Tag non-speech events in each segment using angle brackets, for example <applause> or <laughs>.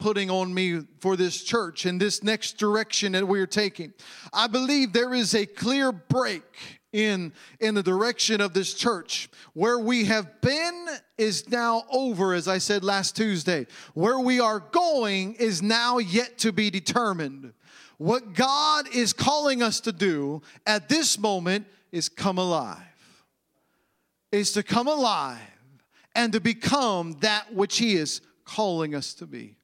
Putting on me for this church and this next direction that we're taking. I believe there is a clear break in in the direction of this church where we have been is now over as i said last tuesday where we are going is now yet to be determined what god is calling us to do at this moment is come alive is to come alive and to become that which He is calling us to be.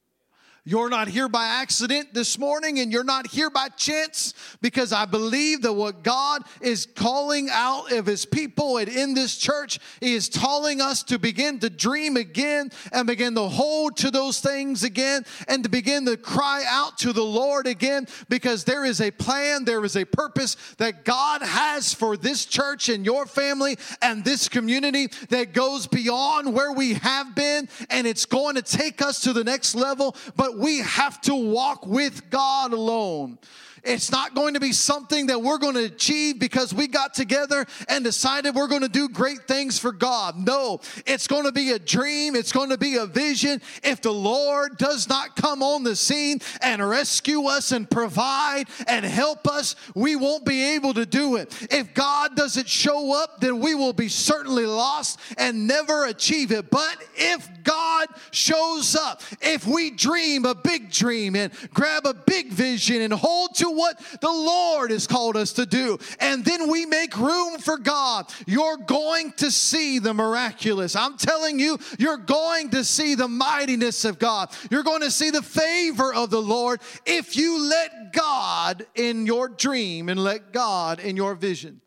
You're not here by accident this morning, and you're not here by chance because I believe that what God is calling out of His people and in this church, is calling us to begin to dream again and begin to hold to those things again and to begin to cry out to the Lord again because there is a plan, there is a purpose that God has for this church and your family and this community that goes beyond where we have been, and it's going to take us to the next level. But we have to walk with God alone. It's not going to be something that we're going to achieve because we got together and decided we're going to do great things for God. No, it's going to be a dream, it's going to be a vision. If the Lord does not come on the scene and rescue us and provide and help us, we won't be able to do it. If God doesn't show up, then we will be certainly lost and never achieve it. But if God shows up, if we dream a big dream and grab a big vision and hold to what the Lord has called us to do, and then we make room for God, you're going to see the miraculous. I'm telling you, you're going to see the mightiness of God. You're going to see the favor of the Lord if you let God in your dream and let God in your vision.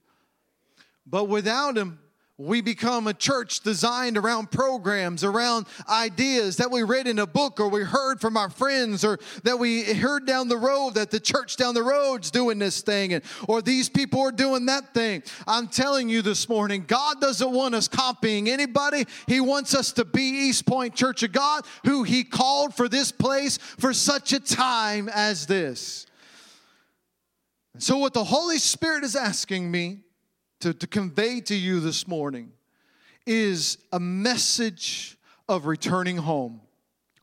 But without Him, we become a church designed around programs, around ideas that we read in a book or we heard from our friends or that we heard down the road that the church down the road's doing this thing and or these people are doing that thing. I'm telling you this morning, God doesn't want us copying anybody. He wants us to be East Point Church of God, who He called for this place for such a time as this. So, what the Holy Spirit is asking me to, to convey to you this morning is a message of returning home.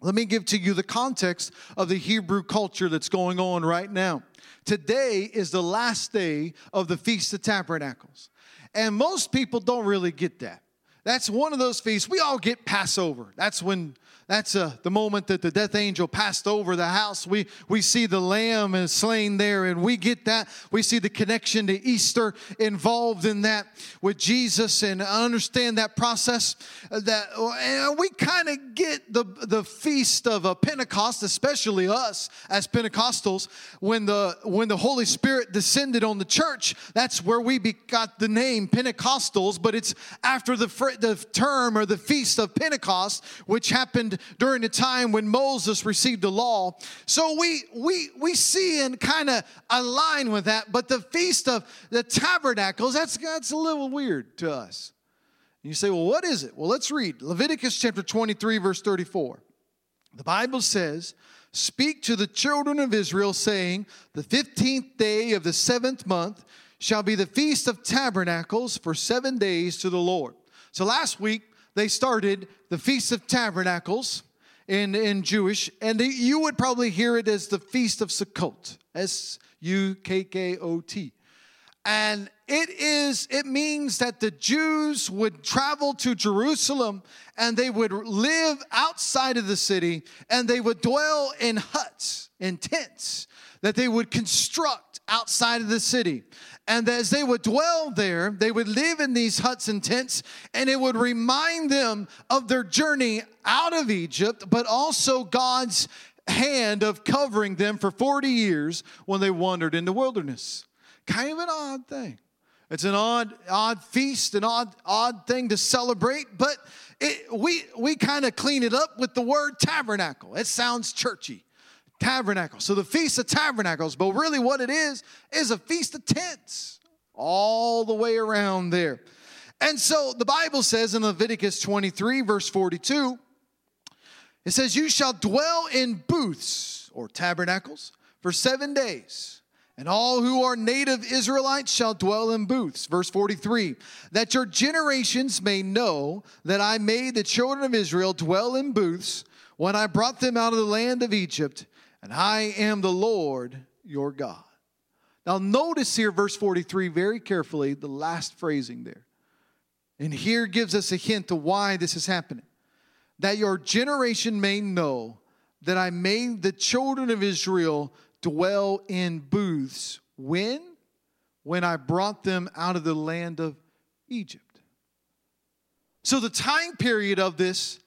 Let me give to you the context of the Hebrew culture that's going on right now. Today is the last day of the Feast of Tabernacles. And most people don't really get that. That's one of those feasts. We all get Passover. That's when that's uh, the moment that the death angel passed over the house. We, we see the lamb is slain there, and we get that. We see the connection to Easter involved in that with Jesus and understand that process. That and we kind of get the, the feast of a Pentecost, especially us as Pentecostals, when the when the Holy Spirit descended on the church. That's where we be, got the name Pentecostals, but it's after the the term or the feast of Pentecost, which happened during the time when Moses received the law. So we we we see and kind of align with that. But the feast of the tabernacles, that's that's a little weird to us. And you say, well, what is it? Well, let's read Leviticus chapter 23, verse 34. The Bible says, Speak to the children of Israel, saying, The 15th day of the seventh month shall be the feast of tabernacles for seven days to the Lord. So last week, they started the Feast of Tabernacles in, in Jewish, and they- you would probably hear it as the Feast of Sukkot, S U K K O T. And it is, it means that the Jews would travel to Jerusalem and they would live outside of the city and they would dwell in huts, in tents that they would construct outside of the city. And as they would dwell there, they would live in these huts and tents, and it would remind them of their journey out of Egypt, but also God's hand of covering them for 40 years when they wandered in the wilderness. Kind of an odd thing. It's an odd, odd feast, an odd, odd thing to celebrate, but it, we, we kind of clean it up with the word tabernacle. It sounds churchy. Tabernacles. So the Feast of Tabernacles, but really what it is, is a Feast of Tents all the way around there. And so the Bible says in Leviticus 23, verse 42, it says, You shall dwell in booths or tabernacles for seven days. And all who are native Israelites shall dwell in booths. Verse 43 that your generations may know that I made the children of Israel dwell in booths when I brought them out of the land of Egypt, and I am the Lord your God. Now, notice here, verse 43, very carefully, the last phrasing there. And here gives us a hint to why this is happening. That your generation may know that I made the children of Israel dwell in booths. When? When I brought them out of the land of Egypt. So, the time period of this,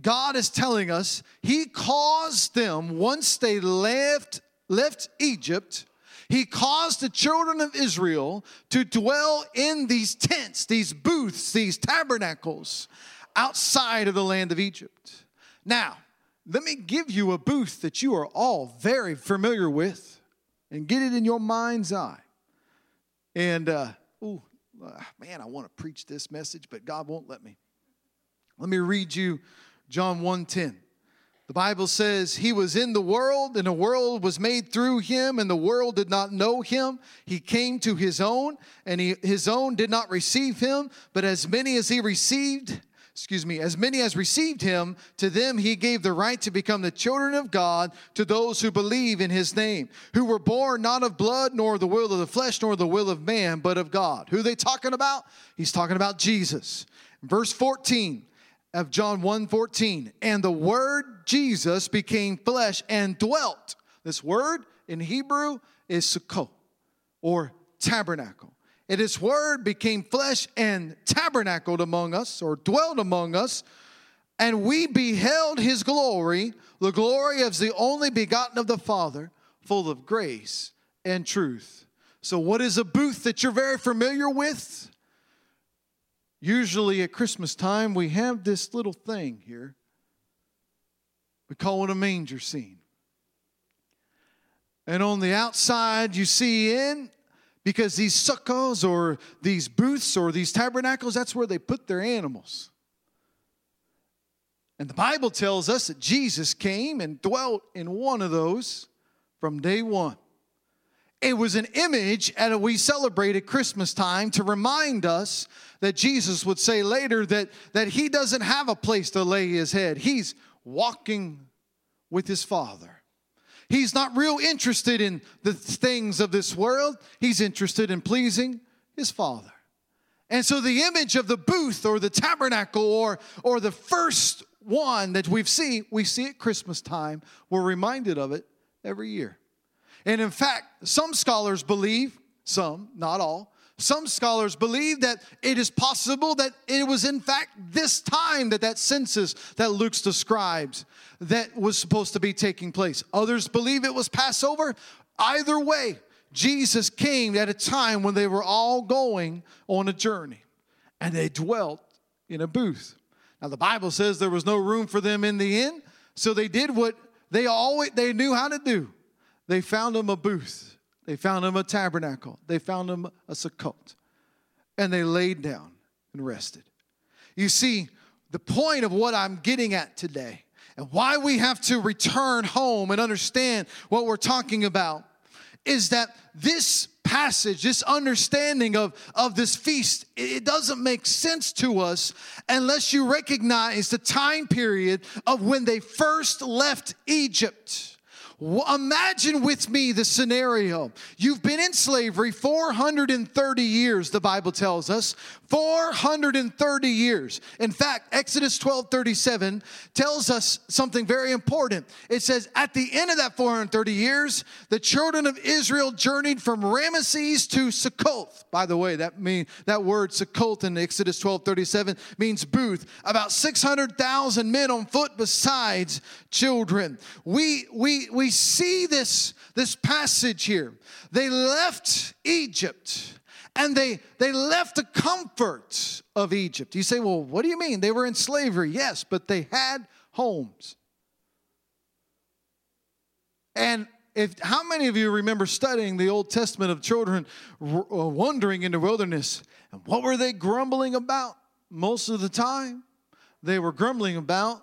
God is telling us, He caused them, once they left, left Egypt, He caused the children of Israel to dwell in these tents, these booths, these tabernacles outside of the land of Egypt. Now, let me give you a booth that you are all very familiar with and get it in your mind's eye. And, uh, oh, man, I want to preach this message, but God won't let me. Let me read you John 1:10. The Bible says, He was in the world, and the world was made through him, and the world did not know him. He came to his own, and he, his own did not receive him, but as many as he received, excuse me, as many as received him, to them he gave the right to become the children of God to those who believe in his name, who were born not of blood, nor the will of the flesh, nor the will of man, but of God. Who they talking about? He's talking about Jesus. Verse 14 of John 1 14. And the word Jesus became flesh and dwelt. This word in Hebrew is sukkot or tabernacle. And his word became flesh and tabernacled among us, or dwelt among us, and we beheld his glory, the glory of the only begotten of the Father, full of grace and truth. So, what is a booth that you're very familiar with? Usually at Christmas time, we have this little thing here. We call it a manger scene. And on the outside, you see in because these sukkahs or these booths or these tabernacles, that's where they put their animals. And the Bible tells us that Jesus came and dwelt in one of those from day one. It was an image and we celebrated Christmas time to remind us that Jesus would say later that, that he doesn't have a place to lay his head. He's walking with his Father. He's not real interested in the things of this world. He's interested in pleasing his Father. And so the image of the booth or the tabernacle or, or the first one that we've seen, we see at Christmas time. We're reminded of it every year. And in fact, some scholars believe, some, not all, some scholars believe that it is possible that it was in fact this time that that census that Luke describes that was supposed to be taking place. Others believe it was Passover. Either way, Jesus came at a time when they were all going on a journey and they dwelt in a booth. Now the Bible says there was no room for them in the inn, so they did what they always they knew how to do. They found them a booth they found him a tabernacle. They found him a sukkot. And they laid down and rested. You see, the point of what I'm getting at today and why we have to return home and understand what we're talking about is that this passage, this understanding of, of this feast, it doesn't make sense to us unless you recognize the time period of when they first left Egypt. Imagine with me the scenario. You've been in slavery 430 years, the Bible tells us. 430 years. In fact, Exodus 12 37 tells us something very important. It says, At the end of that 430 years, the children of Israel journeyed from Ramesses to Succoth. By the way, that mean that word Succoth in Exodus 12 37 means booth. About 600,000 men on foot besides children. We we we see this, this passage here. They left Egypt and they, they left the comfort of Egypt. You say, well, what do you mean? They were in slavery. Yes, but they had homes. And if how many of you remember studying the Old Testament of children uh, wandering in the wilderness? And what were they grumbling about most of the time? They were grumbling about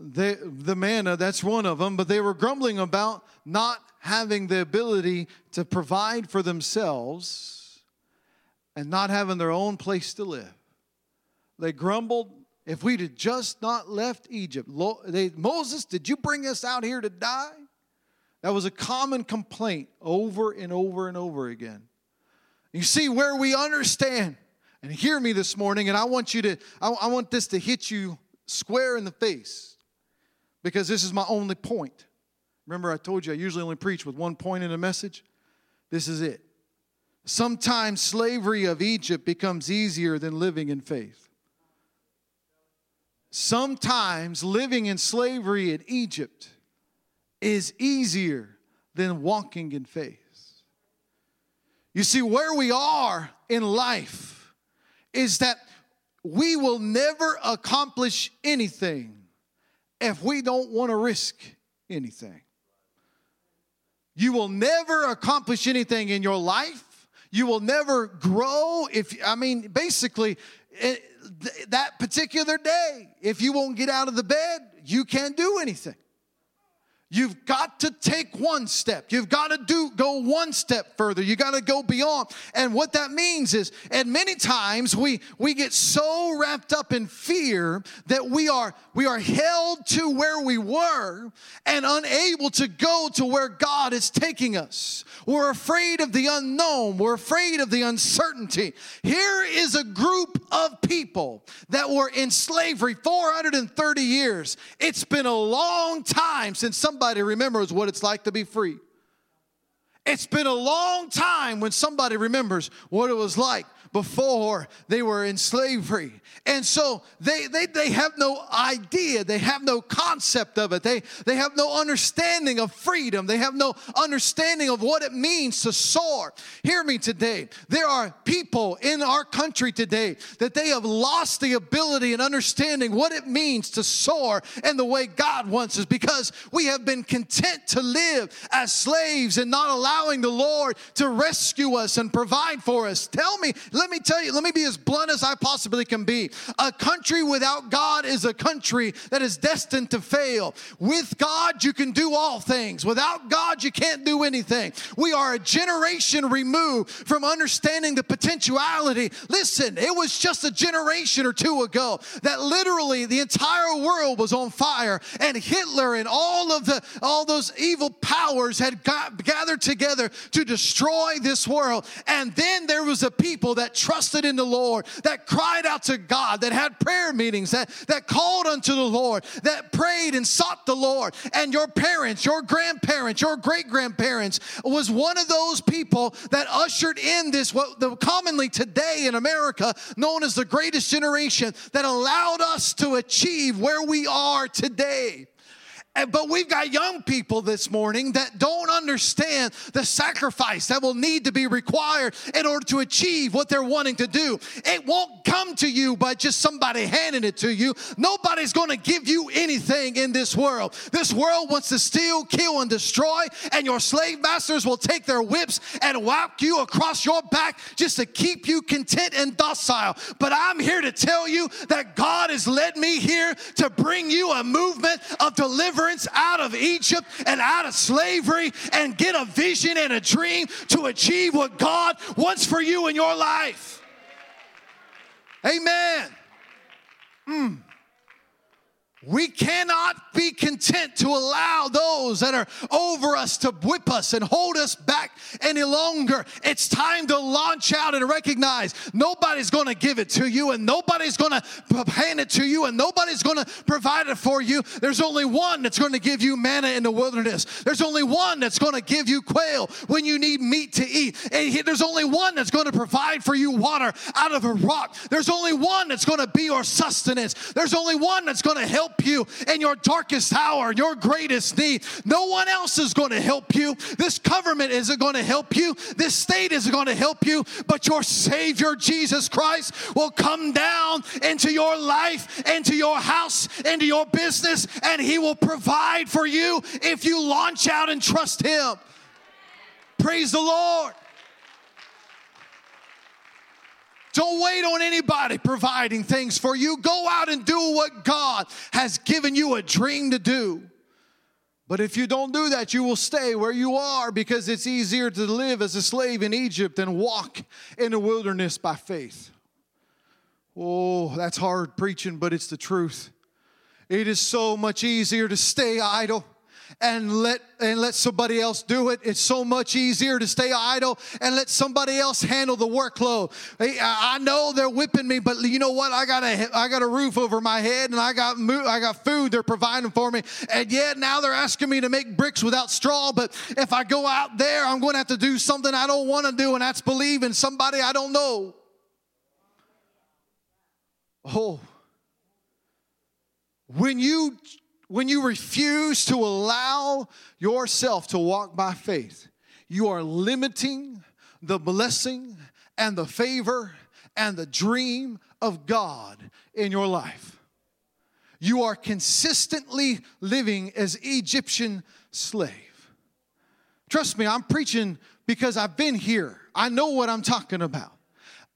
the, the manna, that's one of them, but they were grumbling about not having the ability to provide for themselves and not having their own place to live. They grumbled, if we'd have just not left Egypt. They, Moses, did you bring us out here to die? That was a common complaint over and over and over again. You see, where we understand, and hear me this morning, and I want you to, I, I want this to hit you square in the face because this is my only point. Remember, I told you I usually only preach with one point in a message? This is it. Sometimes slavery of Egypt becomes easier than living in faith. Sometimes living in slavery in Egypt is easier than walking in faith. You see, where we are in life is that we will never accomplish anything if we don't want to risk anything. You will never accomplish anything in your life. You will never grow if, I mean, basically, it, th- that particular day, if you won't get out of the bed, you can't do anything. You've got to take one step. You've got to do go one step further. You got to go beyond. And what that means is, and many times we we get so wrapped up in fear that we are we are held to where we were and unable to go to where God is taking us. We're afraid of the unknown. We're afraid of the uncertainty. Here is a group of people that were in slavery 430 years. It's been a long time since some somebody remembers what it's like to be free. It's been a long time when somebody remembers what it was like before they were in slavery. And so they, they, they have no idea, they have no concept of it, they, they have no understanding of freedom, they have no understanding of what it means to soar. Hear me today. There are people in our country today that they have lost the ability and understanding what it means to soar and the way God wants us because we have been content to live as slaves and not allowing the Lord to rescue us and provide for us. Tell me, let me tell you, let me be as blunt as I possibly can be. A country without God is a country that is destined to fail. With God, you can do all things. Without God, you can't do anything. We are a generation removed from understanding the potentiality. Listen, it was just a generation or two ago that literally the entire world was on fire and Hitler and all of the all those evil powers had got, gathered together to destroy this world. And then there was a people that that trusted in the Lord, that cried out to God, that had prayer meetings, that, that called unto the Lord, that prayed and sought the Lord. And your parents, your grandparents, your great grandparents was one of those people that ushered in this, what the, commonly today in America known as the greatest generation, that allowed us to achieve where we are today. But we've got young people this morning that don't understand the sacrifice that will need to be required in order to achieve what they're wanting to do. It won't come to you by just somebody handing it to you. Nobody's going to give you anything in this world. This world wants to steal, kill, and destroy, and your slave masters will take their whips and whack you across your back just to keep you content and docile. But I'm here to tell you that God has led me here to bring you a movement of deliverance deliverance out of Egypt and out of slavery and get a vision and a dream to achieve what God wants for you in your life. Amen. Mm. We cannot be content to allow those that are over us to whip us and hold us back any longer. It's time to launch out and recognize nobody's going to give it to you and nobody's going to hand it to you and nobody's going to provide it for you. There's only one that's going to give you manna in the wilderness. There's only one that's going to give you quail when you need meat to eat. And there's only one that's going to provide for you water out of a rock. There's only one that's going to be your sustenance. There's only one that's going to help you in your darkest hour, your greatest need. No one else is going to help you. This government isn't going to help you. This state isn't going to help you. But your Savior, Jesus Christ, will come down into your life, into your house, into your business, and He will provide for you if you launch out and trust Him. Praise the Lord. Don't wait on anybody providing things for you. Go out and do what God has given you a dream to do. But if you don't do that, you will stay where you are because it's easier to live as a slave in Egypt than walk in the wilderness by faith. Oh, that's hard preaching, but it's the truth. It is so much easier to stay idle and let and let somebody else do it. It's so much easier to stay idle and let somebody else handle the workload. I know they're whipping me, but you know what? I got a I got a roof over my head and I got I got food they're providing for me. And yet now they're asking me to make bricks without straw, but if I go out there, I'm going to have to do something I don't want to do and that's believe in somebody I don't know. Oh. When you when you refuse to allow yourself to walk by faith, you are limiting the blessing and the favor and the dream of God in your life. You are consistently living as Egyptian slave. Trust me, I'm preaching because I've been here. I know what I'm talking about.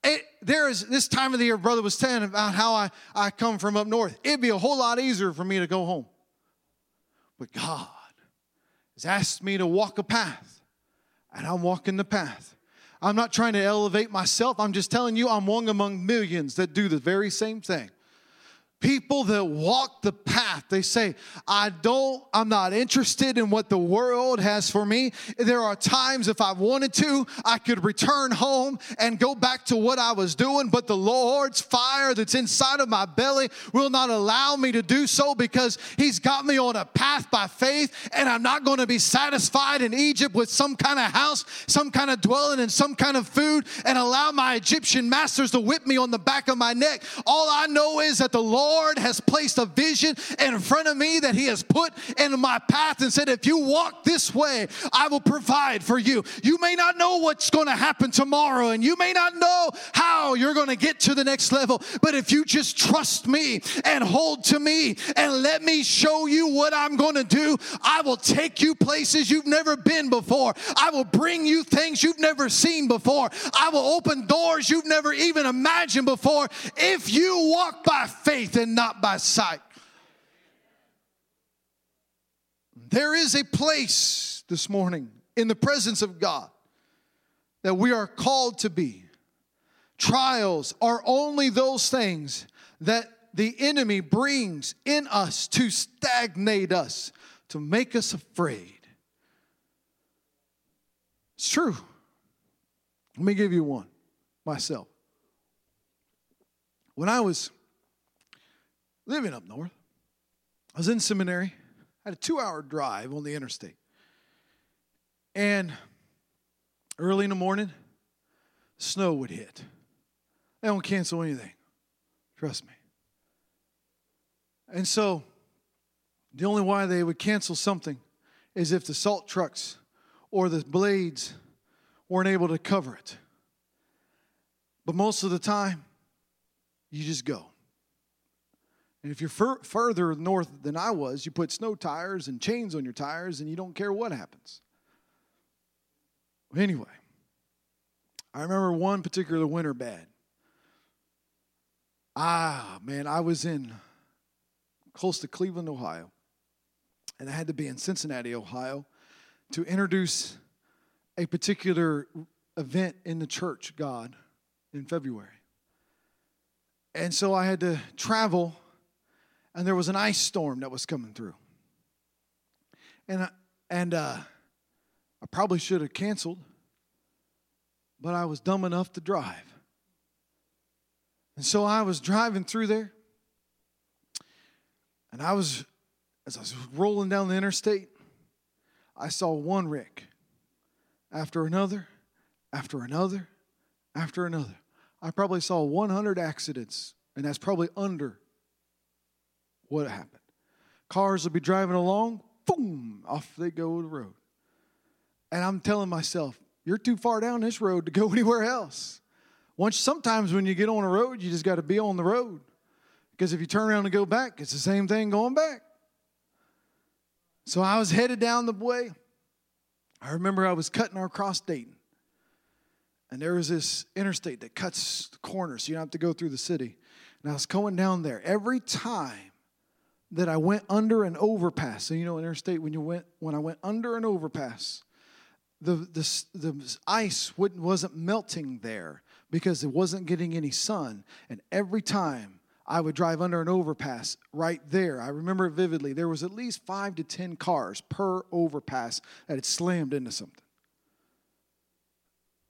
It, there is this time of the year, brother was telling about how I, I come from up north. It'd be a whole lot easier for me to go home. But God has asked me to walk a path, and I'm walking the path. I'm not trying to elevate myself. I'm just telling you, I'm one among millions that do the very same thing people that walk the path they say i don't i'm not interested in what the world has for me. There are times if i wanted to i could return home and go back to what i was doing but the lord's fire that's inside of my belly will not allow me to do so because he's got me on a path by faith and i'm not going to be satisfied in egypt with some kind of house some kind of dwelling and some kind of food and allow my egyptian masters to whip me on the back of my neck. All i know is that the lord Lord has placed a vision in front of me that He has put in my path and said, if you walk this way, I will provide for you. You may not know what's going to happen tomorrow, and you may not know how you're going to get to the next level, but if you just trust me and hold to me and let me show you what I'm going to do, I will take you places you've never been before. I will bring you things you've never seen before. I will open doors you've never even imagined before if you walk by faith and not by sight. There is a place this morning in the presence of God that we are called to be. Trials are only those things that the enemy brings in us to stagnate us, to make us afraid. It's true. Let me give you one myself. When I was living up north. I was in seminary. I had a two hour drive on the interstate. And early in the morning, snow would hit. They don't cancel anything. Trust me. And so, the only why they would cancel something is if the salt trucks or the blades weren't able to cover it. But most of the time, you just go. And if you're fur- further north than I was, you put snow tires and chains on your tires and you don't care what happens. Anyway, I remember one particular winter bad. Ah, man, I was in close to Cleveland, Ohio, and I had to be in Cincinnati, Ohio, to introduce a particular event in the church, God, in February. And so I had to travel and there was an ice storm that was coming through. And, I, and uh, I probably should have canceled, but I was dumb enough to drive. And so I was driving through there, and I was, as I was rolling down the interstate, I saw one wreck after another, after another, after another. I probably saw 100 accidents, and that's probably under what happened. Cars will be driving along, boom, off they go the road. And I'm telling myself, you're too far down this road to go <laughs> anywhere else. Once sometimes when you get on a road, you just got to be on the road. Because if you turn around and go back, it's the same thing going back. So I was headed down the way. I remember I was cutting across Dayton. And there was this interstate that cuts the corner, so you don't have to go through the city. And I was going down there. Every time that I went under an overpass, so you know, in interstate, when you went when I went under an overpass, the, the, the ice wasn't melting there because it wasn't getting any sun. And every time I would drive under an overpass right there. I remember it vividly. There was at least five to 10 cars per overpass that had slammed into something.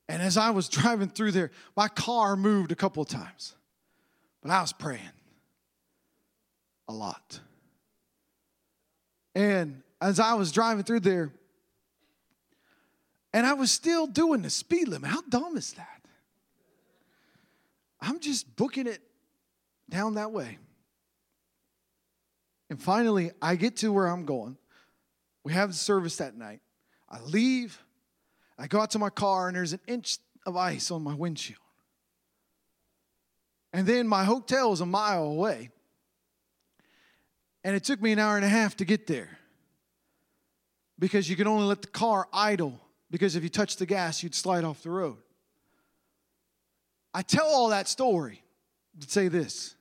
And as I was <laughs> driving through there, my car moved a couple of times, but I was praying a lot. And as I was driving through there, and I was still doing the speed limit. How dumb is that? I'm just booking it down that way. And finally, I get to where I'm going. We have the service that night. I leave. I go out to my car, and there's an inch of ice on my windshield. And then my hotel is a mile away. And it took me an hour and a half to get there because you can only let the car idle because if you touch the gas, you'd slide off the road. I tell all that story to say this.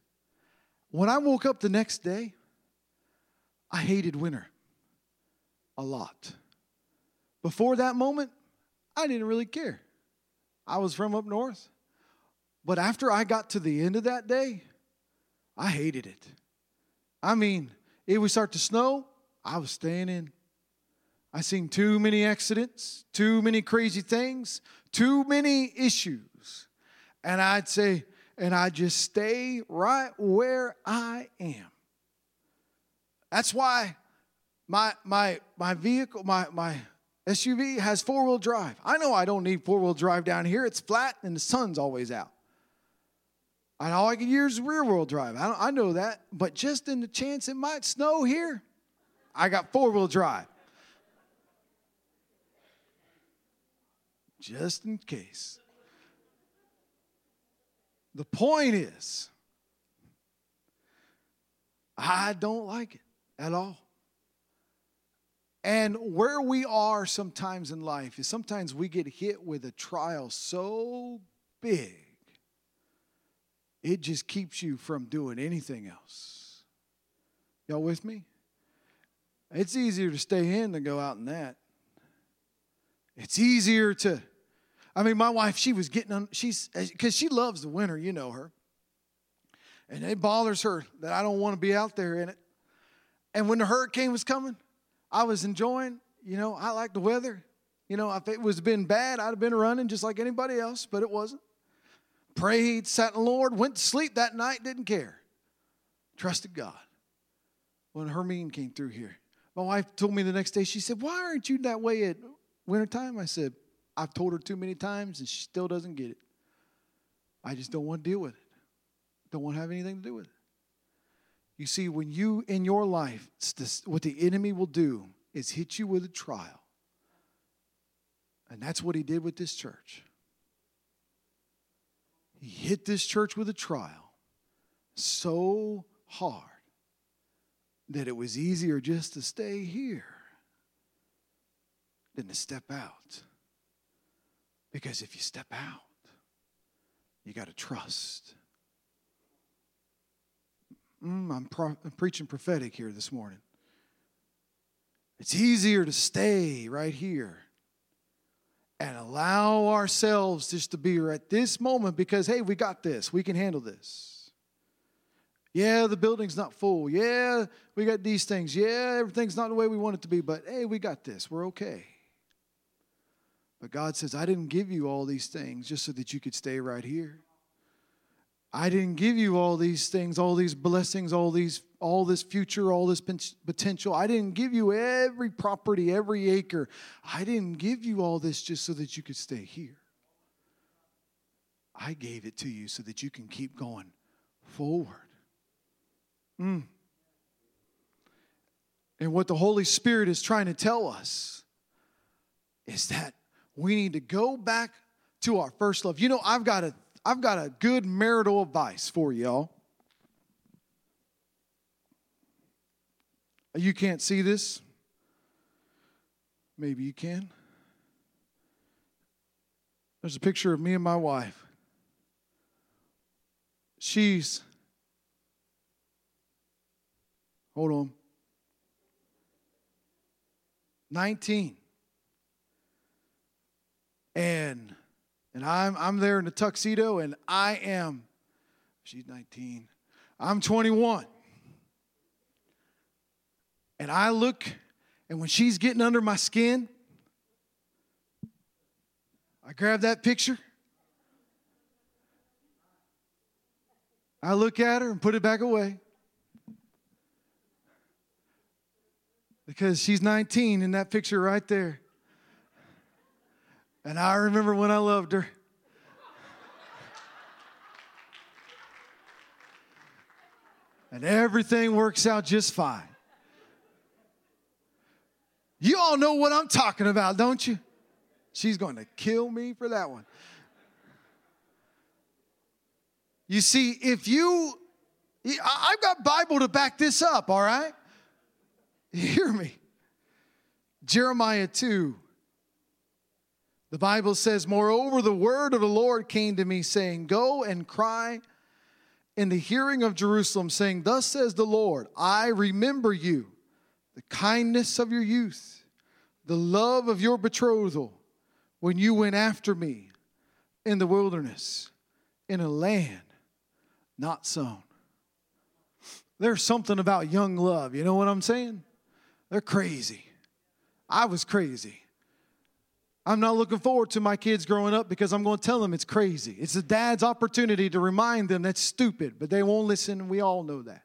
When I woke up the next day, I hated winter a lot. Before that moment, I didn't really care. I was from up north. But after I got to the end of that day, I hated it. I mean, it would start to snow, I was staying in. I seen too many accidents, too many crazy things, too many issues. And I'd say, and I just stay right where I am. That's why my my my vehicle, my my SUV has four-wheel drive. I know I don't need four-wheel drive down here. It's flat and the sun's always out. I all I can use is rear-wheel drive. I, I know that, but just in the chance it might snow here, I got four-wheel drive. Just in case. The point is, I don't like it at all. And where we are sometimes in life is sometimes we get hit with a trial so big, it just keeps you from doing anything else. Y'all with me? It's easier to stay in than go out in that. It's easier to I mean, my wife, she was getting on, she's, eh, because she loves the winter, you know her. And it bothers her that I don't want to be out there in it. And when the hurricane was coming, I was enjoying, you know, I like the weather. You know, if it was been bad, I'd have been running just like anybody else, but it wasn't. Prayed, sat in the Lord, went to sleep that night, didn't care. Trusted God. When Hermine came through here, my wife told me the next day, she said, Why aren't you that way at wintertime? I said, I've told her too many times and she still doesn't get it. I just don't want to deal with it. Don't want to have anything to do with it. You see, when you in your life, what the enemy will do is hit you with a trial. And that's what he did with this church. He hit this church with a trial so hard that it was easier just to stay here than to step out. Because if you step out, you got to trust. Mm, I'm, pro- I'm preaching prophetic here this morning. It's easier to stay right here and allow ourselves just to be here at this moment because, hey, we got this. We can handle this. Yeah, the building's not full. Yeah, we got these things. Yeah, everything's not the way we want it to be, but hey, we got this. We're okay. But God says, I didn't give you all these things just so that you could stay right here. I didn't give you all these things, all these blessings, all these all this future, all this potential. I didn't give you every property, every acre. I didn't give you all this just so that you could stay here. I gave it to you so that you can keep going forward. Mm. And what the Holy Spirit is trying to tell us is that we need to go back to our first love. You know, I've got a I've got a good marital advice for y'all. You can't see this. Maybe you can. There's a picture of me and my wife. She's, hold on, 19. And and I'm I'm there in a tuxedo and I am she's 19. I'm 21. And I look and when she's getting under my skin, I grab that picture. I look at her and put it back away. Because she's 19 in that picture right there. And I remember when I loved her. and everything works out just fine. You all know what I'm talking about, don't you? She's going to kill me for that one. You see, if you, I've got Bible to back this up, all right? Hear me. Jeremiah 2. The Bible says, Moreover, the word of the Lord came to me, saying, Go and cry in the hearing of Jerusalem, saying, Thus says the Lord, I remember you, the kindness of your youth, the love of your betrothal, when you went after me in the wilderness, in a land not sown. There's something about young love. You know what I'm saying? They're crazy. I was crazy. I'm not looking forward to my kids growing up because I'm going to tell them it's crazy. It's a dad's opportunity to remind them that's stupid, but they won't listen, we all know that.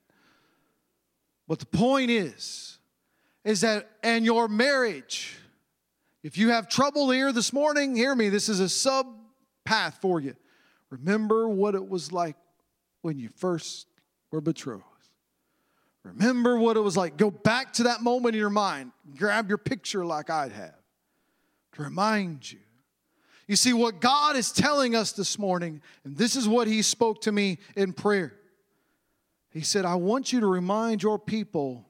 But the point is, is that, and your marriage, if you have trouble here this morning, hear me, this is a sub path for you. Remember what it was like when you first were betrothed. Remember what it was like. Go back to that moment in your mind. Grab your picture like I'd have to remind you. You see, what God is telling us this morning, and this is what He spoke to me in prayer. He said, I want you to remind your people,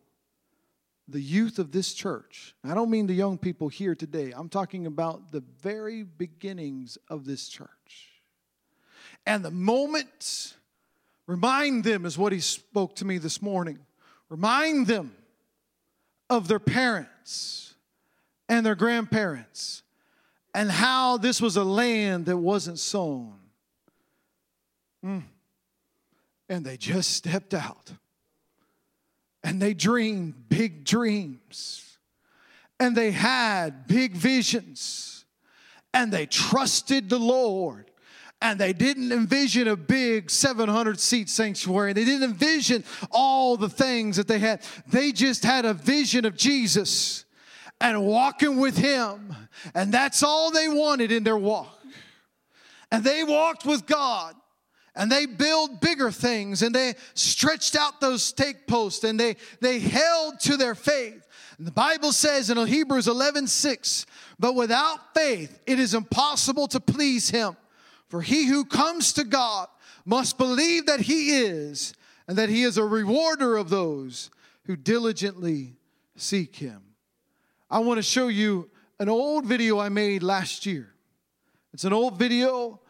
the youth of this church. I don't mean the young people here today, I'm talking about the very beginnings of this church. And the moment, remind them, is what He spoke to me this morning. Remind them of their parents and their grandparents and how this was a land that wasn't sown. Mm. And they just stepped out and they dreamed big dreams and they had big visions and they trusted the Lord and they didn't envision a big 700 seat sanctuary. They didn't envision all the things that they had. They just had a vision of Jesus and walking with Him. And that's all they wanted in their walk. And they walked with God and they built bigger things and they stretched out those stake posts and they, they held to their faith. And the Bible says in Hebrews 11 6, but without faith it is impossible to please Him. For he who comes to God must believe that He is and that He is a rewarder of those who diligently seek Him. I want to show you an old video I made last year. It's an old video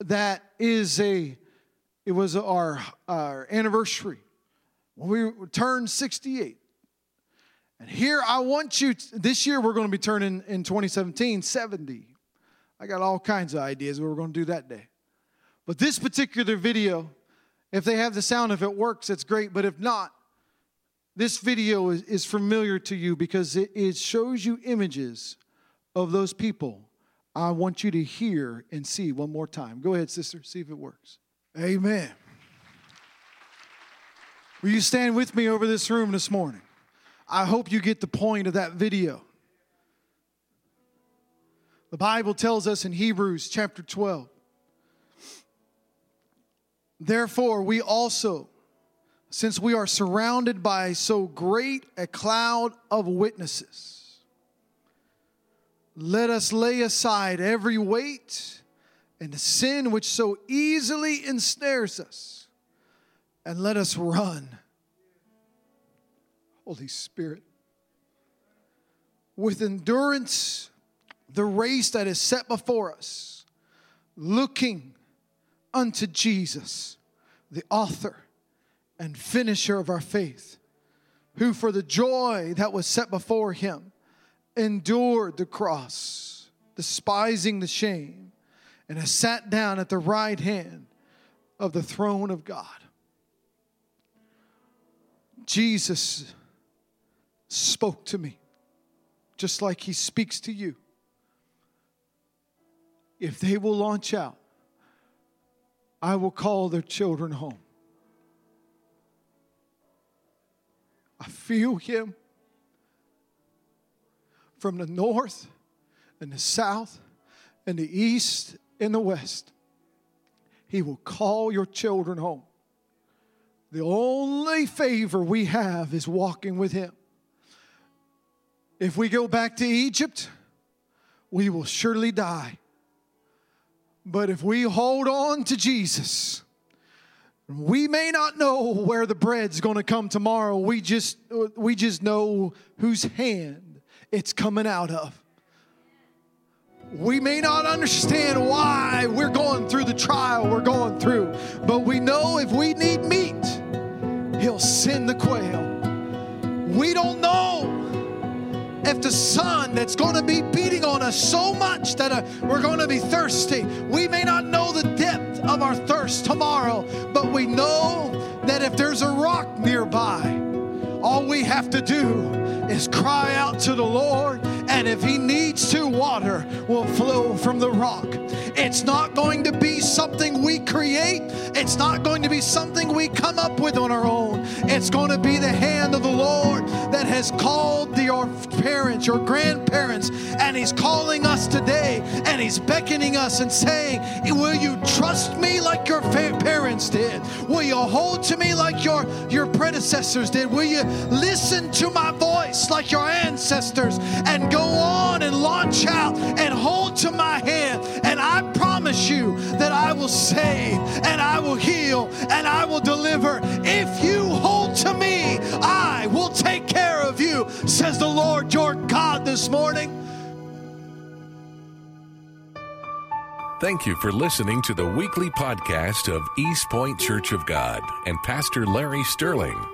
that is a, it was our, our anniversary when we turned 68. And here I want you, this year we're going to be turning in 2017 70. I got all kinds of ideas what we're going to do that day. But this particular video, if they have the sound, if it works, it's great. But if not, this video is, is familiar to you because it, it shows you images of those people I want you to hear and see one more time. Go ahead, sister, see if it works. Amen. Will you stand with me over this room this morning? I hope you get the point of that video. The Bible tells us in Hebrews chapter 12 Therefore, we also since we are surrounded by so great a cloud of witnesses, let us lay aside every weight and the sin which so easily ensnares us, and let us run. Holy Spirit, with endurance, the race that is set before us, looking unto Jesus, the author and finisher of our faith, who for the joy that was set before him endured the cross, despising the shame, and has sat down at the right hand of the throne of God. Jesus spoke to me just like he speaks to you. If they will launch out, I will call their children home. I feel him from the north and the south and the east and the west. He will call your children home. The only favor we have is walking with him. If we go back to Egypt, we will surely die. But if we hold on to Jesus, we may not know where the bread's going to come tomorrow. We just we just know whose hand it's coming out of. We may not understand why we're going through the trial we're going through, but we know if we need meat, he'll send the quail. We don't know if the sun that's going to be beating on us so much that uh, we're going to be thirsty. We may not know the depth of our thirst tomorrow, but we know that if there's a rock nearby, all we have to do is cry out to the Lord, and if He needs to, water will flow from the rock. It's not going to be something we create, it's not going to be something we come up with on our own. It's going to be the hand of the Lord that has called your parents, your grandparents, and He's calling us today, and He's beckoning us and saying, Will you trust me like your parents did? Will you hold to me like your, your predecessors did? Will you listen to my voice like your ancestors and go on and launch out and hold to my hand? And I promise you that I will save and I will heal and I will deliver. If you hold to me, I will take care of you, says the Lord your God this morning. Thank you for listening to the weekly podcast of East Point Church of God and Pastor Larry Sterling.